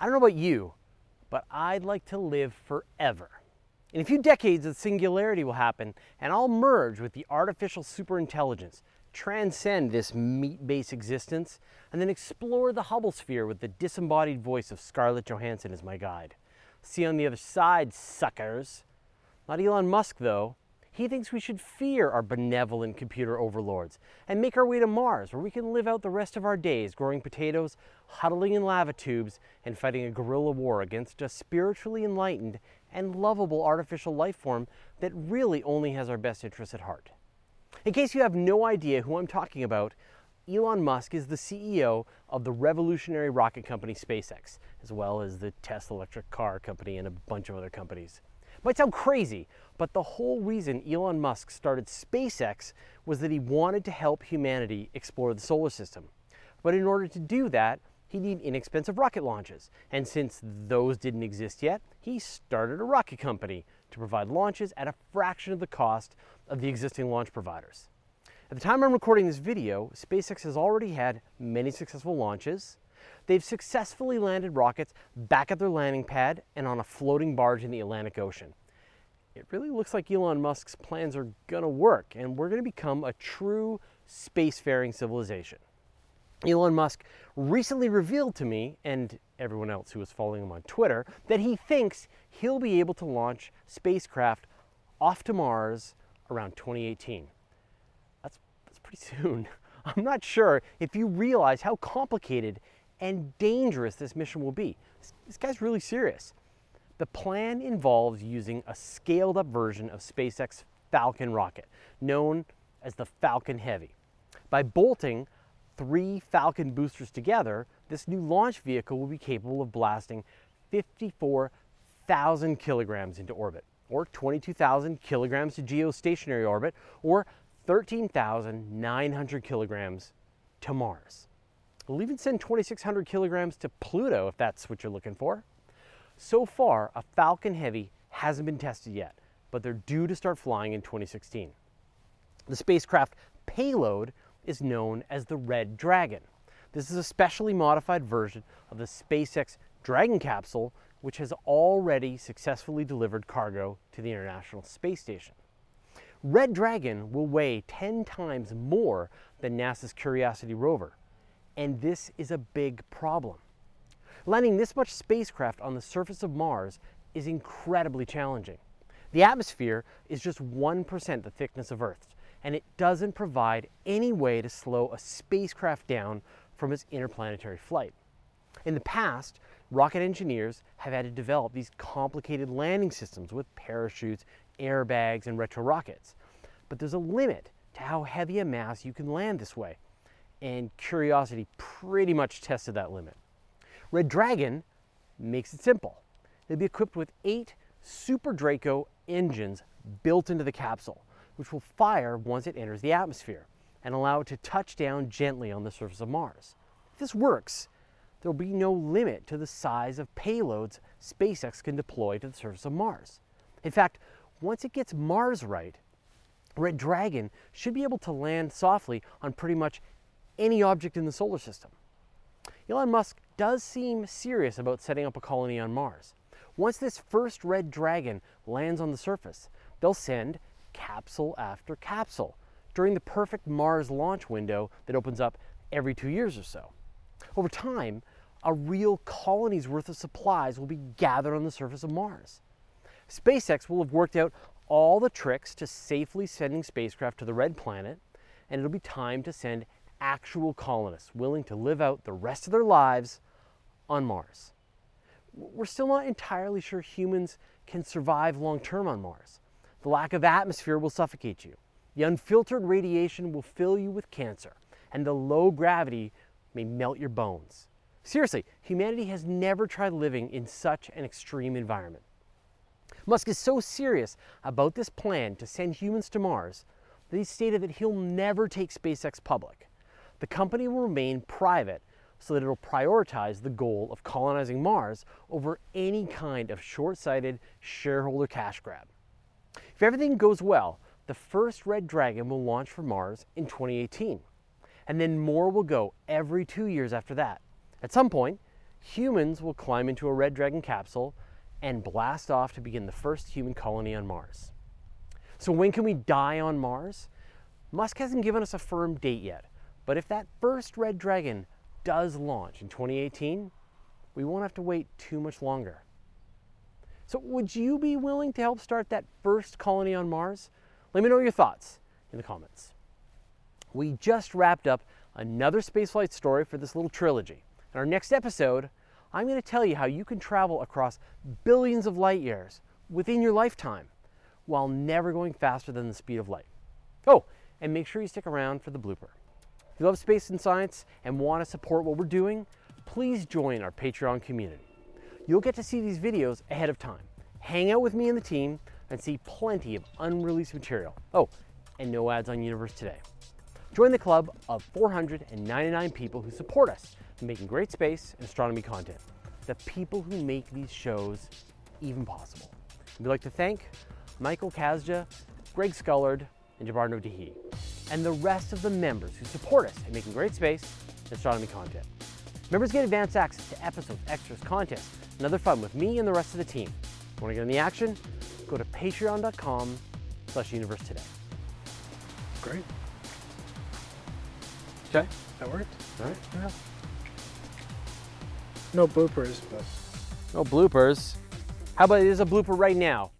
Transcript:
I don't know about you, but I'd like to live forever. In a few decades, the singularity will happen, and I'll merge with the artificial superintelligence, transcend this meat based existence, and then explore the Hubble sphere with the disembodied voice of Scarlett Johansson as my guide. See you on the other side, suckers. Not Elon Musk, though. He thinks we should fear our benevolent computer overlords and make our way to Mars, where we can live out the rest of our days growing potatoes, huddling in lava tubes, and fighting a guerrilla war against a spiritually enlightened and lovable artificial life form that really only has our best interests at heart. In case you have no idea who I'm talking about, Elon Musk is the CEO of the revolutionary rocket company SpaceX, as well as the Tesla electric car company and a bunch of other companies. Might sound crazy, but the whole reason Elon Musk started SpaceX was that he wanted to help humanity explore the solar system. But in order to do that, he needed inexpensive rocket launches. And since those didn't exist yet, he started a rocket company to provide launches at a fraction of the cost of the existing launch providers. At the time I'm recording this video, SpaceX has already had many successful launches. They've successfully landed rockets back at their landing pad and on a floating barge in the Atlantic Ocean. It really looks like Elon Musk's plans are gonna work and we're gonna become a true spacefaring civilization. Elon Musk recently revealed to me and everyone else who is following him on Twitter that he thinks he'll be able to launch spacecraft off to Mars around 2018. That's, that's pretty soon. I'm not sure if you realize how complicated and dangerous this mission will be. This, guy's really serious. The plan involves using a scaled up version of SpaceX Falcon rocket, known as the Falcon Heavy. By bolting three Falcon boosters together, this new launch vehicle will be capable of blasting 54,000 kilograms into orbit, or 22,000 kilograms to geostationary orbit, or 13,900 kilograms to Mars. We'll even send 2,600 kilograms to Pluto if that's what you're looking for. So far, a Falcon Heavy hasn't been tested yet, but they're due to start flying in 2016. The spacecraft payload is known as the Red Dragon. This is a specially modified version of the SpaceX Dragon capsule, which has already successfully delivered cargo to the International Space Station. Red Dragon will weigh 10 times more than NASA's Curiosity rover, and this is a big problem. Landing this much spacecraft on the surface of Mars is incredibly challenging. The atmosphere is just 1% the thickness of Earth's, and it doesn't provide any way to slow a spacecraft down from its interplanetary flight. In the past, rocket engineers have had to develop these complicated landing systems with parachutes, airbags, and retro rockets. But there's a limit to how heavy a mass you can land this way and Curiosity pretty much tested that limit. Red Dragon makes it simple. They'll be equipped with eight Super Draco engines built into the capsule, which will fire once it enters the atmosphere and allow it to touch down gently on the surface of Mars. If this works, there will be no limit to the size of payloads SpaceX can deploy to the surface of Mars. In fact, once it gets Mars right, Red Dragon should be able to land softly on pretty much any object in the solar system. Elon Musk does seem serious about setting up a colony on Mars. Once this first red dragon lands on the surface, they'll send capsule after capsule during the perfect Mars launch window that opens up every two years or so. Over time, a real colony's worth of supplies will be gathered on the surface of Mars. SpaceX will have worked out all the tricks to safely sending spacecraft to the red planet, and it'll be time to send actual colonists willing to live out the rest of their lives on Mars. We're still not entirely sure humans can survive long term on Mars. The lack of atmosphere will suffocate you. The unfiltered radiation will fill you with cancer, and the low gravity may melt your bones. Seriously, humanity has never tried living in such an extreme environment. Musk is so serious about this plan to send humans to Mars that he stated that he'll never take SpaceX public the company will remain private so that it'll prioritize the goal of colonizing Mars over any kind of short sighted shareholder cash grab. If everything goes well, the first Red Dragon will launch for Mars in 2018, and then more will go every two years after that. At some point, humans will climb into a Red Dragon capsule and blast off to begin the first human colony on Mars. So, when can we die on Mars? Musk hasn't given us a firm date yet, but if that first Red Dragon does launch in 2018, we won't have to wait too much longer. So, would you be willing to help start that first colony on Mars? Let me know your thoughts in the comments. We just wrapped up another spaceflight story for this little trilogy. In our next episode, I'm going to tell you how you can travel across billions of light years within your lifetime while never going faster than the speed of light. Oh, and make sure you stick around for the blooper. If you love space and science and want to support what we're doing, please join our Patreon community. You'll get to see these videos ahead of time, hang out with me and the team, and see plenty of unreleased material. Oh, and no ads on Universe Today. Join the club of 499 people who support us in making great space and astronomy content. The people who make these shows even possible. We'd like to thank Michael Kazja, Greg Scullard, and Jabbar Nodahi, and the rest of the members who support us in making great space and astronomy content. Members get advance access to episodes, extras, contests, and other fun with me and the rest of the team. Want to get in the action? Go to patreon.com slash universe today. Great. Okay. That worked. All right. Yeah. No bloopers, but No bloopers. How about there's a blooper right now?